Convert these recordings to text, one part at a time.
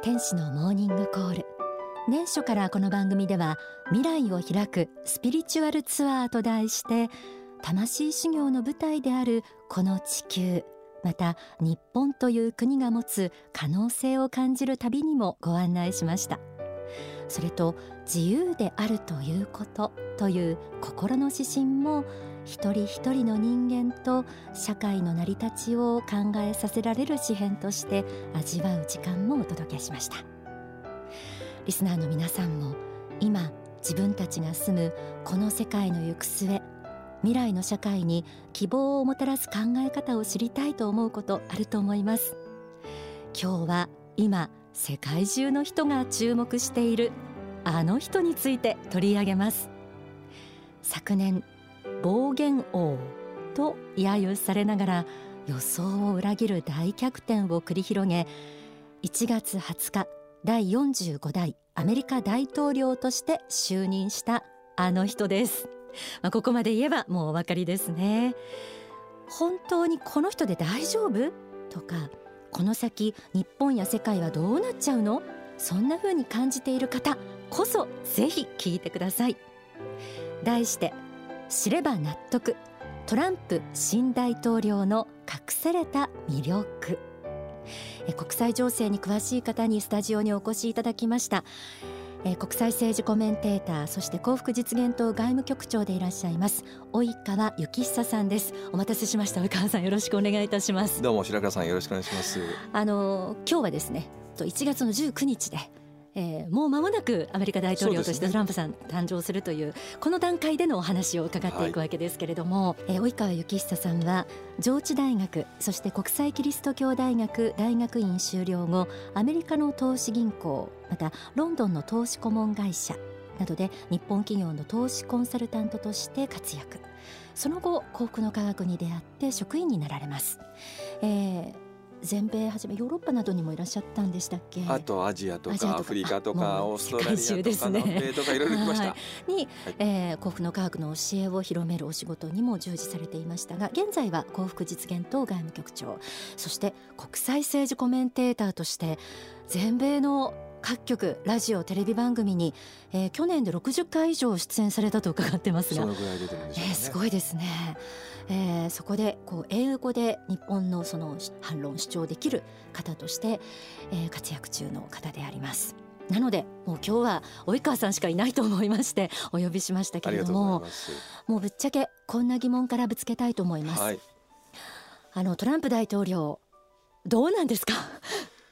天使のモーニングコール年初からこの番組では未来を開くスピリチュアルツアーと題して魂修行の舞台であるこの地球また日本という国が持つ可能性を感じる旅にもご案内しました。それと自由であるということという心の指針も一人一人の人間と社会の成り立ちを考えさせられる詩編として味わう時間もお届けしました。リスナーの皆さんも今自分たちが住むこの世界の行く末未来の社会に希望をもたらす考え方を知りたいと思うことあると思います。今日は今世界中の人が注目しているあの人について取り上げます。昨年暴言王と揶揄されながら予想を裏切る大逆転を繰り広げ1月20日第45代アメリカ大統領として就任したあの人です、まあ、ここまで言えばもうお分かりですね。本当にこの人で大丈夫？とかこの先日本や世界はどうなっちゃうの？そんな風に感じている方こそぜひ聞いてください。題して知れば納得。トランプ新大統領の隠された魅力。国際情勢に詳しい方にスタジオにお越しいただきました。国際政治コメンテーターそして幸福実現党外務局長でいらっしゃいます及川幸久さんです。お待たせしました。及川さんよろしくお願いいたします。どうも白川さんよろしくお願いします。あの今日はですね1月の19日でえー、もう間もなくアメリカ大統領としてトランプさん誕生するという、ね、この段階でのお話を伺っていくわけですけれども、はい、えー、及川幸久さんは上智大学そして国際キリスト教大学大学院修了後アメリカの投資銀行またロンドンの投資顧問会社などで日本企業の投資コンサルタントとして活躍。その後幸福の科学に出会って職員になられます、えー全米はじめヨーロッパなどにもいらっしゃったんでしたっけ？あとアジアとかアフリカとかオーストラリアとか南米とかいろいろ来ました、はい、に、はい、えー、幸福の科学の教えを広めるお仕事にも従事されていましたが現在は幸福実現党外務局長。そして国際政治コメンテーターとして全米の各局ラジオテレビ番組に、えー、去年で60回以上出演されたと伺ってますがえー、すごいですね。えー、そこでこう英語で日本のその反論主張できる方として、えー、活躍中の方であります。なのでもう今日は及川さんしかいないと思いましてお呼びしましたけれどももうぶっちゃけこんな疑問からぶつけたいと思います。はい、あのトランプ大統領どうなんですか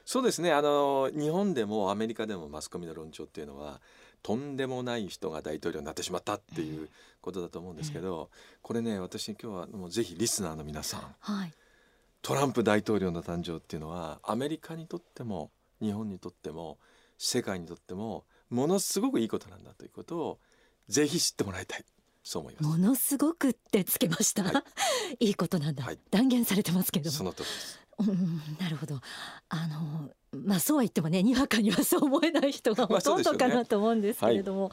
そうですねあの日本でもアメリカでもマスコミの論調っていうのはとんでもない人が大統領になってしまったっていうことだと思うんですけど、これね私今日はもうぜひリスナーの皆さん、はい、トランプ大統領の誕生っていうのはアメリカにとっても日本にとっても世界にとってもものすごくいいことなんだということをぜひ知ってもらいたい。そう思います。ものすごくってつけました。はい、いいことなんだ、はい、断言されてますけどその通りです。うん、なるほど。あのまあそうは言ってもねにわかにはそう思えない人が ほとんどかなと思うんですけれども、まあね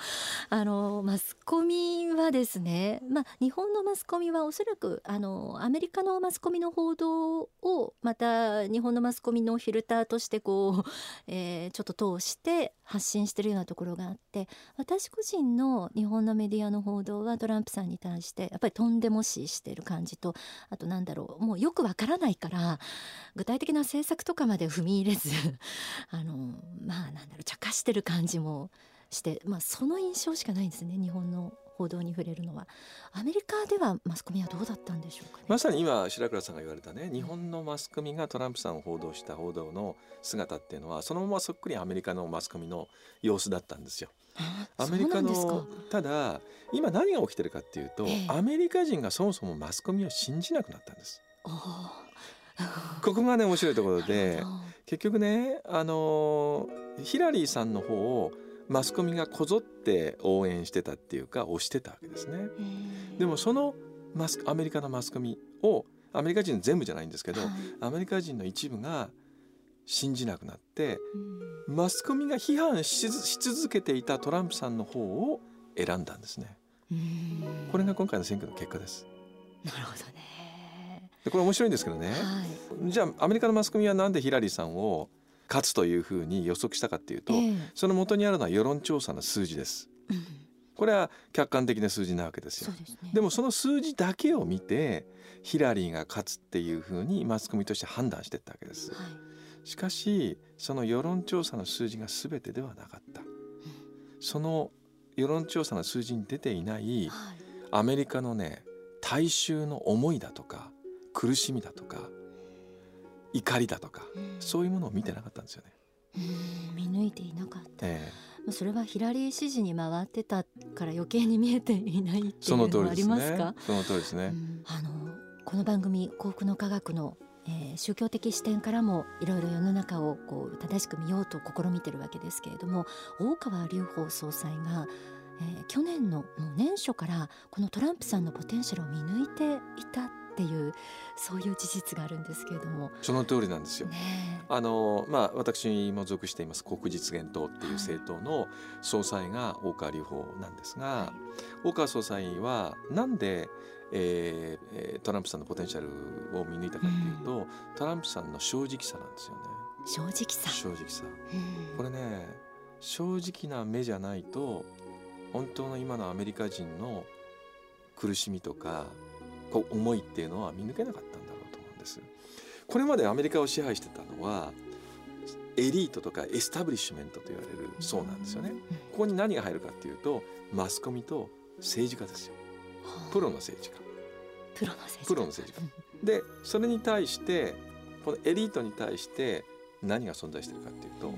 はい、あのマスコミはですね、まあ、日本のマスコミはおそらくあのアメリカのマスコミの報道をまた日本のマスコミのフィルターとしてこう、えー、ちょっと通して発信してるようなところがあって私個人の日本のメディアの報道はトランプさんに対してやっぱりとんでもししてる感じとあとなんだろうもうよくわからないから具体的な政策とかまで踏み入れず あのまあなんだろう茶化してる感じもして、まあ、その印象しかないんですね日本の報道に触れるのは。アメリカではマスコミはどうだったんでしょうか、ね、まさに今白倉さんが言われたね日本のマスコミがトランプさんを報道した報道の姿っていうのはそのままそっくりアメリカのマスコミの様子だったんですよ。アメリカのただ今何が起きてるかっていうと、えアメリカ人がそもそもマスコミを信じなくなったんです。ここがね面白いところで 結局ねあのヒラリーさんの方をマスコミがこぞって応援してたっていうか推してたわけですね。でもそのマスアメリカのマスコミをアメリカ人全部じゃないんですけど、はい、アメリカ人の一部が信じなくなって、マスコミが批判し続けていたトランプさんの方を選んだんですね。これが今回の選挙の結果です。なるほどね。でこれ面白いんですけどね、はい、じゃあアメリカのマスコミはなんでヒラリーさんを勝つというふうに予測したかっていうと、ええその元にあるのは世論調査の数字です。うんこれは客観的な数字なわけですよ。ですねでもその数字だけを見てヒラリーが勝つっていうふうにマスコミとして判断していったわけです。はいしかしその世論調査の数字が全てではなかった。その世論調査の数字に出ていないはいアメリカのね大衆の思いだとか苦しみだとか怒りだとかうんそういうものを見てなかったんですよね。うん見抜いていなかったえまあそれはヒラリー支持に回ってたから余計に見えていないってえいそうのはありますか？その通りですね。うんあのこの番組幸福の科学の、えー宗教的視点からもいろいろ世の中をこう正しく見ようと試みてるわけですけれども大川隆法総裁が、えー去年のもう年初からこのトランプさんのポテンシャルを見抜いていたっていうそういう事実があるんですけれども。その通りなんですよ。ねあのまあ私も属しています国実現党っていう政党の総裁が大川隆法なんですが、大川総裁はなんで、えーえートランプさんのポテンシャルを見抜いたかっていうと、トランプさんの正直さなんですよね。正直さ、正直さ。うん。これね正直な目じゃないと本当の今のアメリカ人の苦しみとかこう思いっていうのは見抜けなかったんだろうと思うんです。これまでアメリカを支配してたのはエリートとかエスタブリッシュメントと言われるそうなんですよね。ここに何が入るかっていうとマスコミと政治家ですよ。プロの政治家。プロの政治家プロの政治家。でそれに対してこのエリートに対して何が存在してるかっていうと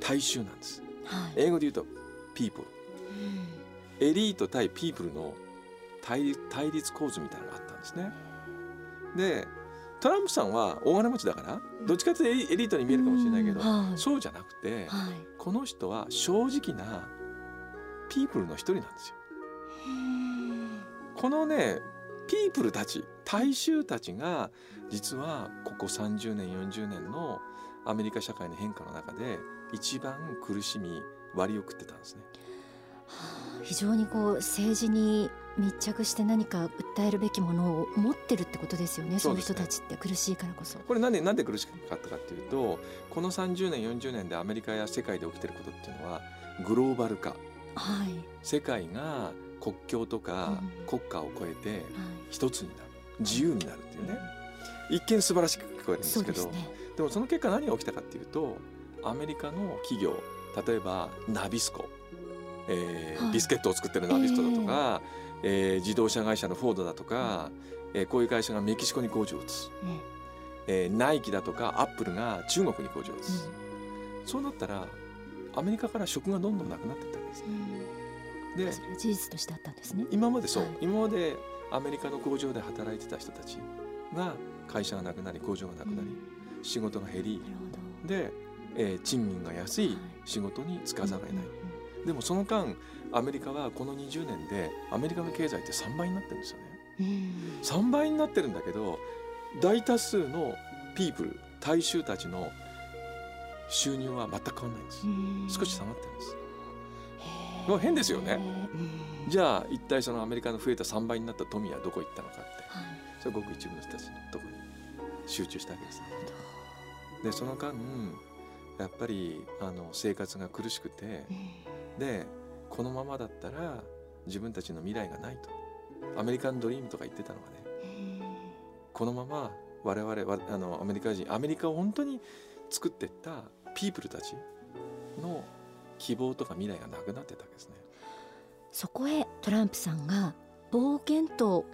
大衆なんです。はい英語で言うと people うんエリート対ピープルの対立対立構図みたいなのがあったんですね。でトランプさんは大金持ちだからどっちかというとエリートに見えるかもしれないけどうんはいそうじゃなくてはいこの人は正直なピープルの一人なんですよ。うんこのねピープルたち大衆たちが実はここ30年40年のアメリカ社会の変化の中で一番苦しみ割を食ってたんですね。はあ非常にこう政治に密着して何か訴えるべきものを持ってるってことですよねそう人たちって苦しいからこそ。これなんでなんで苦しかったかっていうとこの30年40年でアメリカや世界で起きてることっていうのはグローバル化。はい、世界が国境とかうん国家を超えてはい、一つになる。自由になるっていうね。一見素晴らしく聞こえるんですけどね。でもその結果何が起きたかっていうとアメリカの企業例えばナビスコ、えーはい。ビスケットを作ってるナビスコだとか、えー。自動車会社のフォードだとか、えーこういう会社がメキシコに工場を移す、ねえ。ーナイキだとかアップルが中国に工場を移す、そうなったらアメリカから職がどんどんなくなっていったわけですう。ん。で事実としてあったんですね。今までそう、はい。今までアメリカの工場で働いてた人たちが会社がなくなり工場がなくなり、うん。仕事が減り。で、えー賃金が安い仕事に就かざるを得ない、でもその間アメリカはこの20年でアメリカの経済って3倍になってるんですよね。うん。うん3倍になってるんだけど大多数のピープル大衆たちの収入は全く変わらないんです。うん。少し下がってるんです。もう変ですよね。うん。じゃあ一体そのアメリカの増えた3倍になった富はどこ行ったのかって。はい。それはごく一部の人たちのところに集中したわけです。ねでその間やっぱりあの生活が苦しくてうんでこのままだったら自分たちの未来がないと。アメリカンドリームとか言ってたのがね。うんこのまま我々はあのアメリカ人アメリカを本当に作っていったピープルたちの希望とか未来がなくなってたわけですね。そこへトランプさんが冒険と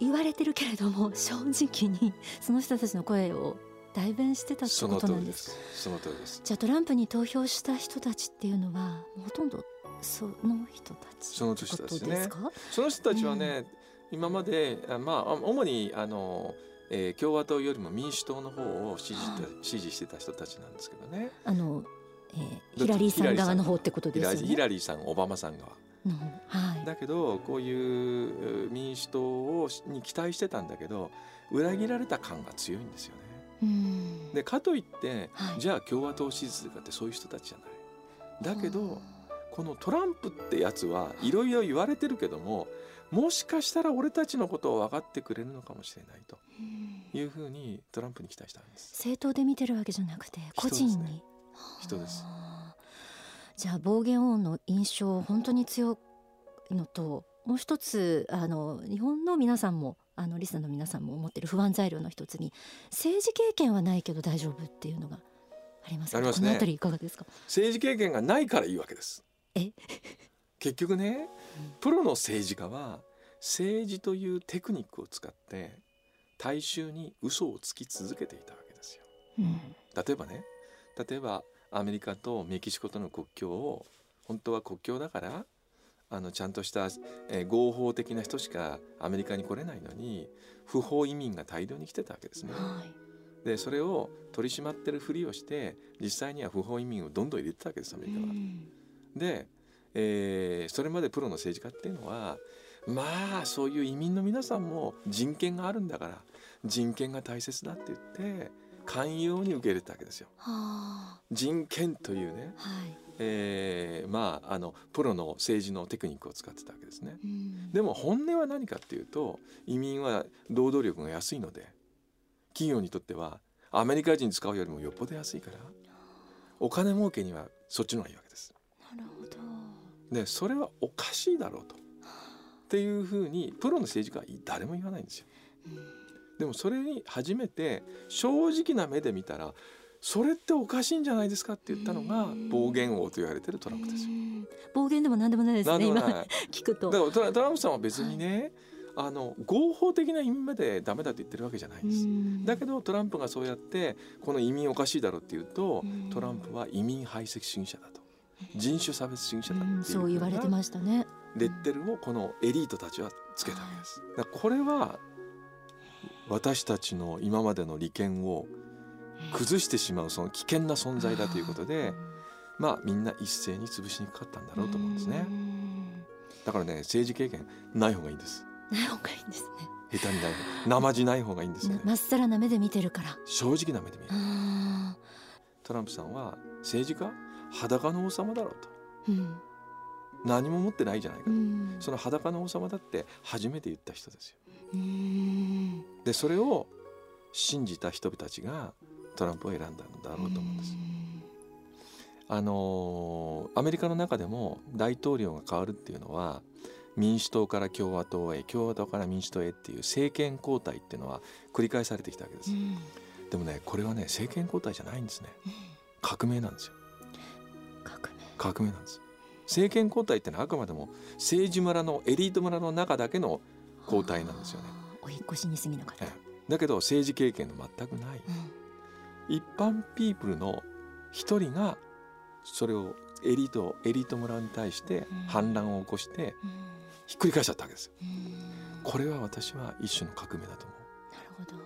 言われてるけれども正直にその人たちの声を代弁してたってことなんですす。その通りです。じゃあトランプに投票した人たちっていうのはほとんどその人たちその人たちですか？その人たちはね、今まであまあ主にあの、えー共和党よりも民主党の方を支持しては支持してた人たちなんですけどね。あの、えーヒラリーさん側の方ってことですよね？ヒラリーさんオバマさん側。のはい。だけどこういうう民主党をに期待してたんだけど裏切られた感が強いんですよね。うん。でかといって、はい。じゃあ共和党を支持するかってそういう人たちじゃない。だけどこのトランプってやつはい。ろいろ言われてるけどももしかしたら俺たちのことを分かってくれるのかもしれないというふうにトランプに期待したんです。政党で見てるわけじゃなくて個人に。人です、じゃあ暴言王の印象本当に強いのともう一つあの日本の皆さんもあのリスナーの皆さんも思ってる不安材料の一つに政治経験はないけど大丈夫っていうのがありますありますね。このあたりいかがですか？政治経験がないからいいわけです。え、結局ね、プロの政治家は政治というテクニックを使って大衆に嘘をつき続けていたわけですよ。うん、例えばね、例えばアメリカとメキシコとの国境を本当は国境だからあのちゃんとした、えー、合法的な人しかアメリカに来れないのに不法移民が大量に来てたわけですね。はい、でそれを取り締まってるふりをして実際には不法移民をどんどん入れてたわけですアメリカは。で、えー、それまでプロの政治家っていうのはまあそういう移民の皆さんも人権があるんだから人権が大切だって言って寛容に受け入れたわけですよ。人権というね、はいえー、まああのプロの政治のテクニックを使ってたわけですね。でも本音は何かっていうと移民は労働力が安いので企業にとってはアメリカ人使うよりもよっぽど安いからお金儲けにはそっちの方がいいわけです。なるほどでそれはおかしいだろうと。っていうふうにプロの政治家は誰も言わないんですよ。でもそれに初めて正直な目で見たらそれっておかしいんじゃないですかって言ったのが暴言王と言われてるトランプですよ。暴言でも何でもないですね。今聞くと。だからトランプさんは別にね、はい、あの合法的な意味までダメだと言ってるわけじゃないんです。だけどトランプがそうやってこの移民おかしいだろうって言うとトランプは移民排斥主義者だと人種差別主義者だっていうそう言われてましたね。レッテルをこのエリートたちはつけたわけです。だこれは私たちの今までの利権を崩してしまうその危険な存在だということで、まあみんな一斉に潰しにかかったんだろうと思うんですね。だからね政治経験ない方がいいんです。ない方がいいんですね。下手にない生地ない方がいいんですよね。まっさらな目で見てるから。正直な目で見る。トランプさんは政治家裸の王様だろうと。うん、何も持ってないじゃないかと、その裸の王様だって初めて言った人ですよ。でそれを信じた人たちがトランプを選んだんだろうと思うんです。あのアメリカの中でも大統領が変わるっていうのは民主党から共和党へ共和党から民主党へっていう政権交代っていうのは繰り返されてきたわけです、うん、でもねこれはね政権交代じゃないんですね、うん、革命なんですよ。革命。革命なんです。政権交代ってのはあくまでも政治村のエリート村の中だけの交代なんですよね。お引越しに過ぎなかった、だけど政治経験の全くない、うん。一般ピープルの一人がそれをエリートエリート村に対して反乱を起こしてひっくり返しちゃったわけです。これは私は一種の革命だと思う。なるほど。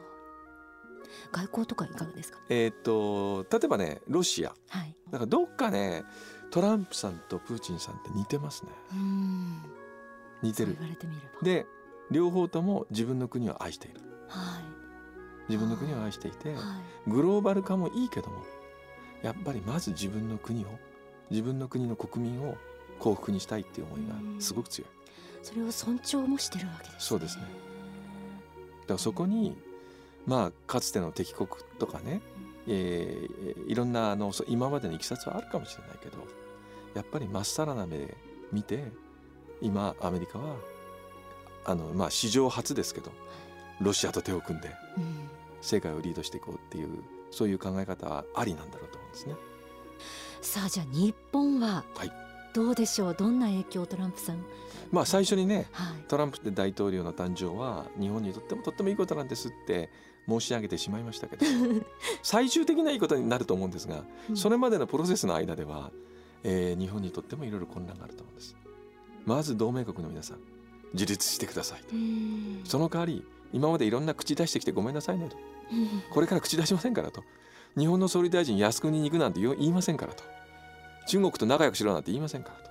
外交とかいかがですか？えっ、と例えばねロシア、はい、だからどっかねトランプさんとプーチンさんって似てますね。似てる。で両方とも自分の国を愛している。はい。自分の国を愛していて、はい、グローバル化もいいけどもやっぱりまず自分の国を自分の国の国民を幸福にしたいっていう思いがすごく強い。それを尊重もしてるわけです、ね、そうですね。だからそこにまあかつての敵国とかね、えー、いろんなあの今までのいきさつはあるかもしれないけどやっぱりまっさらな目で見て今アメリカはあのまあ史上初ですけどロシアと手を組んで、世界をリードしていこうっていうそういう考え方はありなんだろうと思うんですね。さあじゃあ日本はどうでしょう、はい、どんな影響？トランプさん。まあ最初にね、はい、トランプ大統領の誕生は日本にとってもとってもいいことなんですって申し上げてしまいましたけど 最終的ないいことになると思うんですが、うん、それまでのプロセスの間では、えー、日本にとってもいろいろ混乱があると思うんです。まず同盟国の皆さん自立してくださいと。その代わり今までいろんな口出してきてごめんなさいねと、これから口出しませんからと。日本の総理大臣靖国に行くなんて言いませんからと。中国と仲良くしろなんて言いませんからと。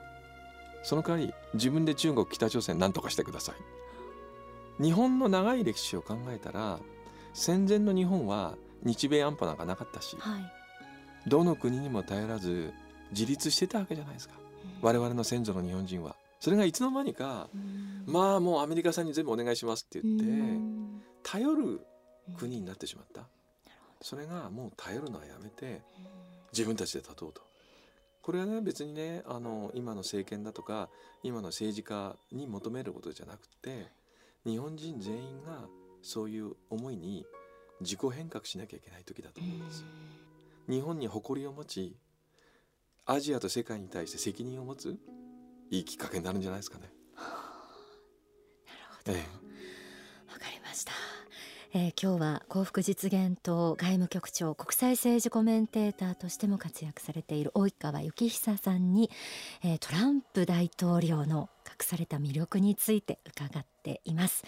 その代わり自分で中国北朝鮮何とかしてください。日本の長い歴史を考えたら戦前の日本は日米安保なんかなかったし、はい、どの国にも頼らず自立してたわけじゃないですか、我々の先祖の日本人はそれがいつの間にか、まあもうアメリカさんに全部お願いしますって言って頼る国になってしまった、それがもう頼るのはやめて自分たちで立とうと。これはね別にねあの今の政権だとか今の政治家に求めることじゃなくて日本人全員がそういう思いに自己変革しなきゃいけない時だと思うんです。よ。日本に誇りを持ちアジアと世界に対して責任を持ついいきっかけになるんじゃないですかね。なるほど。わ、ええ、かりました。えー、今日は幸福実現党外務局長国際政治コメンテーターとしても活躍されている及川幸久さんに、えー、トランプ大統領の隠された魅力について伺っています、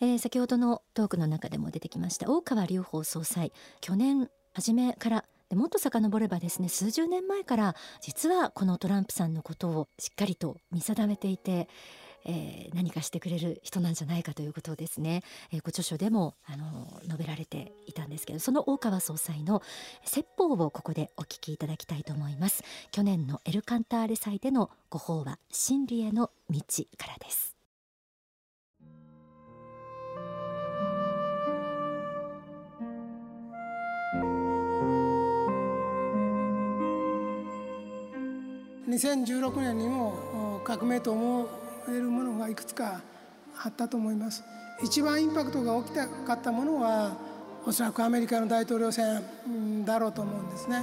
えー、先ほどのトークの中でも出てきました大川隆法総裁去年初めからでもっと遡ればですね数十年前から実はこのトランプさんのことをしっかりと見定めていてえー、何かしてくれる人なんじゃないかということをですね、えー、ご著書でもあの述べられていたんですけどその大川総裁の説法をここでお聞きいただきたいと思います。去年のエルカンターレ祭でのご法話真理への道からです。2016年にも革命と思えるものがいくつかあったと思います。一番インパクトが大きたかったものはおそらくアメリカの大統領選だろうと思うんですね。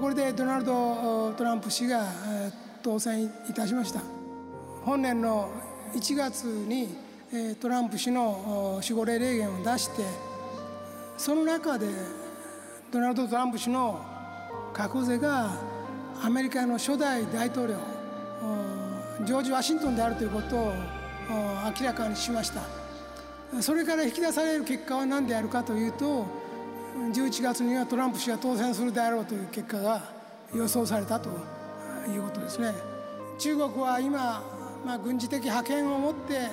これでドナルド・トランプ氏が当選いたしました。本年の1月にトランプ氏の守護霊霊言を出してその中でドナルド・トランプ氏の過去勢がアメリカの初代大統領ジョージ・ワシントンであるということを明らかにしました。それから引き出される結果は何であるかというと11月にはトランプ氏が当選するであろうという結果が予想されたということですね。中国は今、まあ、軍事的覇権を持って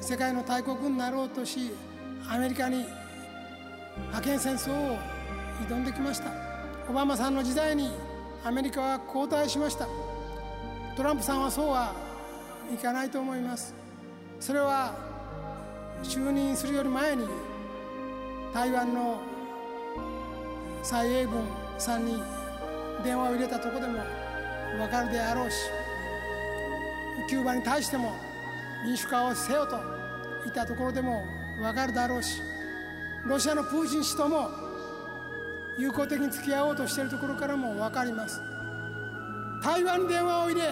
世界の大国になろうとしアメリカに覇権戦争を挑んできました。オバマさんの時代にアメリカは後退しました。トランプさんはそうはいかないと思います。それは就任するより前に台湾の蔡英文さんに電話を入れたとこでも分かるであろうしキューバに対しても民主化をせよと言ったところでも分かるだろうしロシアのプーチン氏とも友好的に付き合おうとしているところからも分かります。台湾に電話を入れ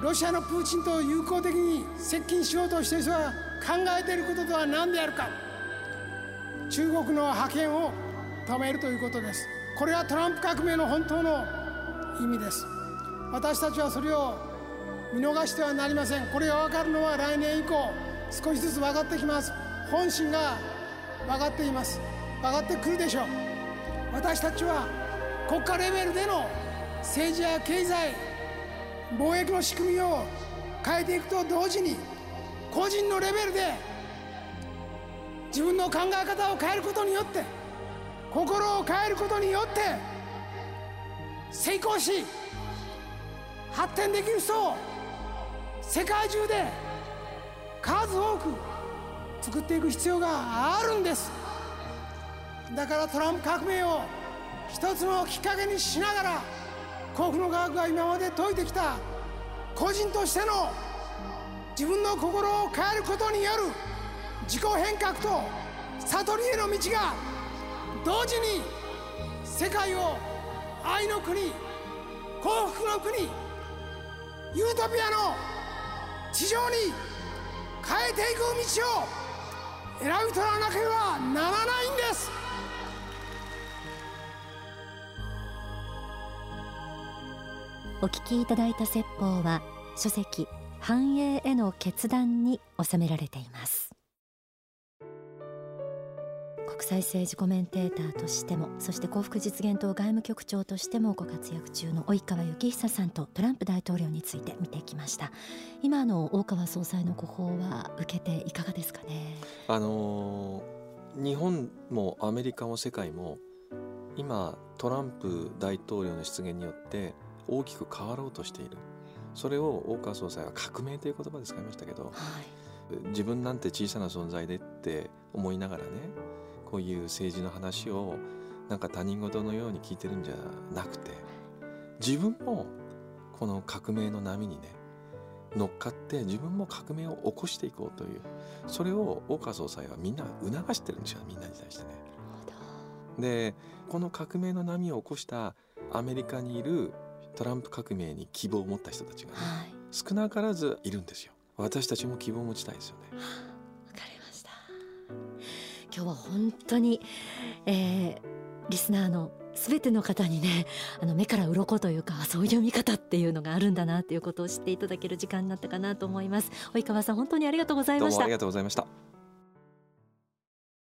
ロシアのプーチンと友好的に接近しようとしている人が考えていることとは何であるか。中国の覇権を止めるということです。これはトランプ革命の本当の意味です。私たちはそれを見逃してはなりません。これが分かるのは来年以降少しずつ分かってきます。本心が分かっています。分かってくるでしょう。私たちは国家レベルでの政治や経済貿易の仕組みを変えていくと同時に個人のレベルで自分の考え方を変えることによって心を変えることによって成功し発展できる人を世界中で数多く作っていく必要があるんです。だからトランプ革命を一つのきっかけにしながら幸福の科学が今まで説いてきた個人としての自分の心を変えることによる自己変革と悟りへの道が同時に世界を愛の国幸福の国ユートピアの地上に変えていく道を選び取らなければならないんです。お聞きいただいた説法は書籍繁栄への決断に収められています。国際政治コメンテーターとしてもそして幸福実現党外務局長としてもご活躍中の及川幸久さんとトランプ大統領について見てきました。今の大川総裁のご報は受けていかがですかね？あのー、日本もアメリカも世界も今トランプ大統領の出現によって大きく変わろうとしている。それを大川総裁は革命という言葉で使いましたけど、はい。自分なんて小さな存在でって思いながらねこういう政治の話をなんか他人事のように聞いてるんじゃなくて自分もこの革命の波にね乗っかって自分も革命を起こしていこうというそれを大川総裁はみんな促してるんですよみんなに対してね。でこの革命の波を起こしたアメリカにいるトランプ革命に希望を持った人たちがね、はい少なからずいるんですよ。私たちも希望を持ちたいですよね。わかりました今日は本当に、えーリスナーのすべての方にねあの目から鱗というかそういう見方っていうのがあるんだなっていうことを知っていただける時間になったかなと思います及川さん本当にありがとうございましたどうもありがとうございました。